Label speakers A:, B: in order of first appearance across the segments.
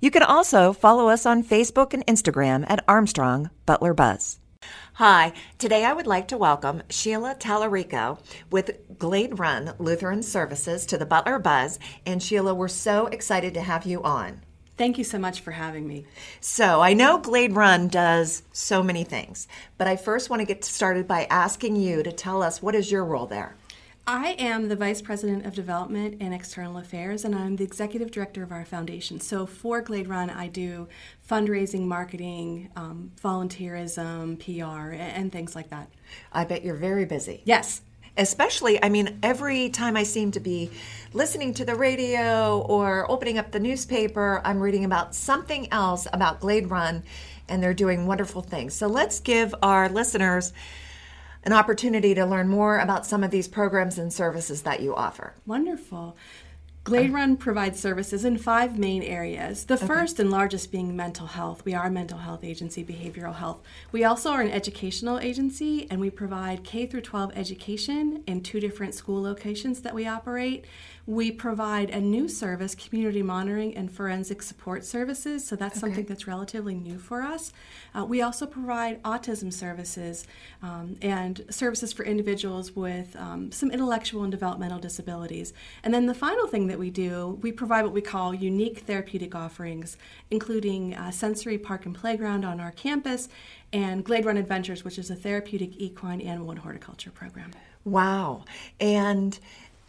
A: You can also follow us on Facebook and Instagram at Armstrong Butler Buzz. Hi, today I would like to welcome Sheila Tallarico with Glade Run Lutheran Services to the Butler Buzz. And Sheila, we're so excited to have you on.
B: Thank you so much for having me.
A: So, I know Glade Run does so many things, but I first want to get started by asking you to tell us what is your role there?
B: I am the Vice President of Development and External Affairs, and I'm the Executive Director of our foundation. So for Glade Run, I do fundraising, marketing, um, volunteerism, PR, and things like that.
A: I bet you're very busy.
B: Yes.
A: Especially, I mean, every time I seem to be listening to the radio or opening up the newspaper, I'm reading about something else about Glade Run, and they're doing wonderful things. So let's give our listeners an opportunity to learn more about some of these programs and services that you offer.
B: Wonderful. Glade Run provides services in five main areas. The okay. first and largest being mental health. We are a mental health agency, behavioral health. We also are an educational agency and we provide K through 12 education in two different school locations that we operate. We provide a new service, community monitoring and forensic support services. So that's okay. something that's relatively new for us. Uh, we also provide autism services um, and services for individuals with um, some intellectual and developmental disabilities. And then the final thing that we do, we provide what we call unique therapeutic offerings, including uh, sensory park and playground on our campus and Glade Run Adventures, which is a therapeutic equine animal and horticulture program.
A: Wow. And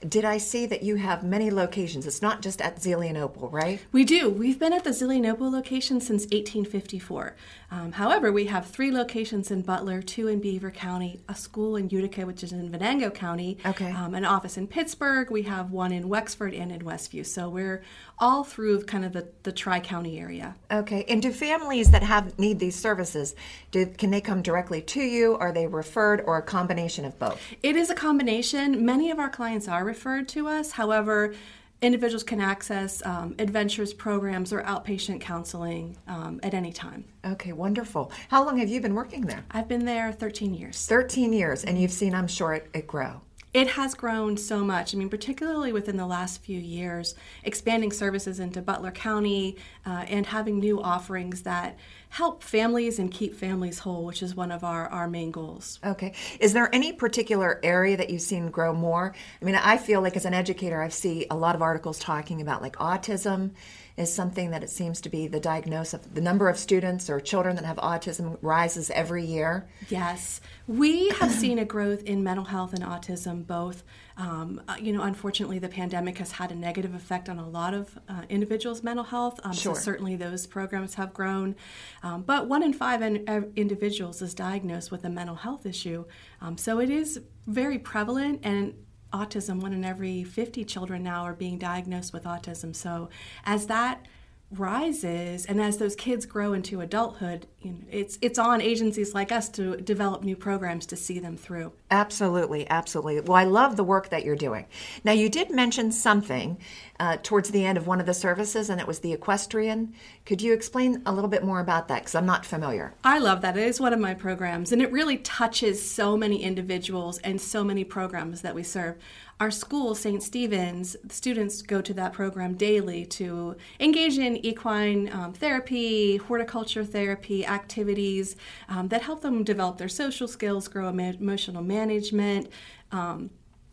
A: did I see that you have many locations? It's not just at Zelienople, right?
B: We do. We've been at the Zelienople location since 1854. Um, however, we have three locations in Butler, two in Beaver County, a school in Utica, which is in Venango County,
A: okay.
B: Um, an office in Pittsburgh. We have one in Wexford and in Westview. So we're all through kind of the, the tri-county area.
A: Okay. And do families that have need these services, do, can they come directly to you? Are they referred or a combination of both?
B: It is a combination. Many of our clients are referred to us. However, individuals can access um, adventures programs or outpatient counseling um, at any time.
A: Okay, wonderful. How long have you been working there?
B: I've been there 13 years.
A: 13 years, and you've seen, I'm sure, it, it grow.
B: It has grown so much. I mean, particularly within the last few years, expanding services into Butler County uh, and having new offerings that help families and keep families whole, which is one of our, our main goals.
A: Okay. Is there any particular area that you've seen grow more? I mean, I feel like as an educator, I see a lot of articles talking about like autism is something that it seems to be the diagnosis of the number of students or children that have autism rises every year.
B: Yes, we have seen a growth in mental health and autism both. Um, uh, you know, unfortunately, the pandemic has had a negative effect on a lot of uh, individuals' mental health. Um,
A: sure.
B: So certainly those programs have grown. Um, but one in five in, uh, individuals is diagnosed with a mental health issue. Um, so it is very prevalent and autism. One in every 50 children now are being diagnosed with autism. So as that rises and as those kids grow into adulthood you know, it's it's on agencies like us to develop new programs to see them through.
A: Absolutely absolutely. Well i love the work that you're doing. Now you did mention something uh, towards the end of one of the services and it was the equestrian. Could you explain a little bit more about that? Because i'm not familiar.
B: I love that. It is one of my programs and it really touches so many individuals and so many programs that we serve our school, St. Stephen's, students go to that program daily to engage in equine um, therapy, horticulture therapy activities um, that help them develop their social skills, grow emotional management. Um,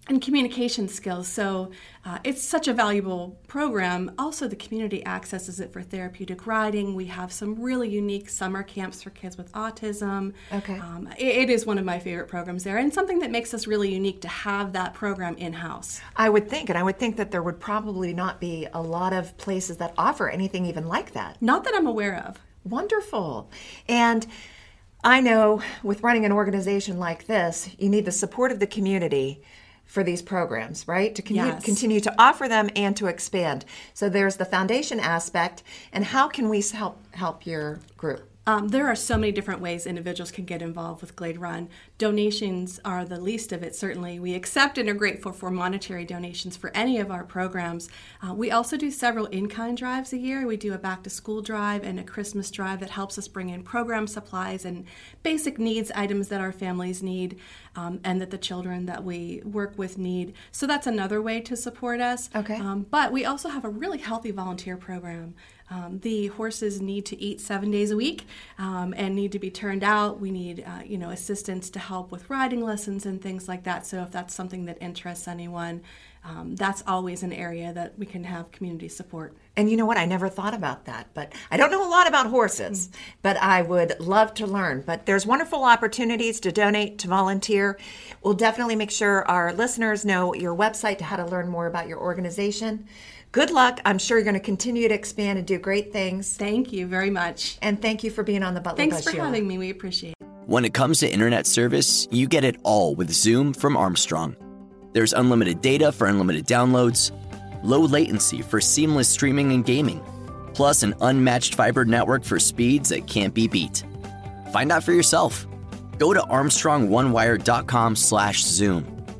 B: and communication skills. So uh, it's such a valuable program. Also, the community accesses it for therapeutic riding. We have some really unique summer camps for kids with autism.
A: Okay.
B: Um, it, it is one of my favorite programs there, and something that makes us really unique to have that program in house.
A: I would think, and I would think that there would probably not be a lot of places that offer anything even like that.
B: Not that I'm aware of.
A: Wonderful. And I know with running an organization like this, you need the support of the community for these programs, right? To con-
B: Yes.
A: continue to offer them and to expand. So there's the foundation aspect, and how can we help help your group?
B: Um, there are so many different ways individuals can get involved with Glade Run. Donations are the least of it, certainly. We accept and are grateful for monetary donations for any of our programs. Uh, we also do several in kind drives a year. We do a back to school drive and a Christmas drive that helps us bring in program supplies and basic needs items that our families need um, and that the children that we work with need. So that's another way to support us.
A: Okay.
B: Um, but we also have a really healthy volunteer program. Um, the horses need to eat seven days a week um, and need to be turned out. We need, uh, you know, assistance to help with riding lessons and things like that. So if that's something that interests anyone, um, that's always an area that we can have community support.
A: And you know what? I never thought about that, but I don't know a lot about horses, but I would love to learn. But there's wonderful opportunities to donate, to volunteer. We'll definitely make sure our listeners know your website to how to learn more about your organization. Good luck. I'm sure you're going to continue to expand and do great things.
B: Thank you very much.
A: And thank you for being on the Butler
B: Thanks
A: Buzz
B: for
A: Show.
B: having me. We appreciate it.
C: When it comes to internet service, you get it all with Zoom from Armstrong. There's unlimited data for unlimited downloads, low latency for seamless streaming and gaming, plus an unmatched fiber network for speeds that can't be beat. Find out for yourself. Go to armstrongonewire.com/zoom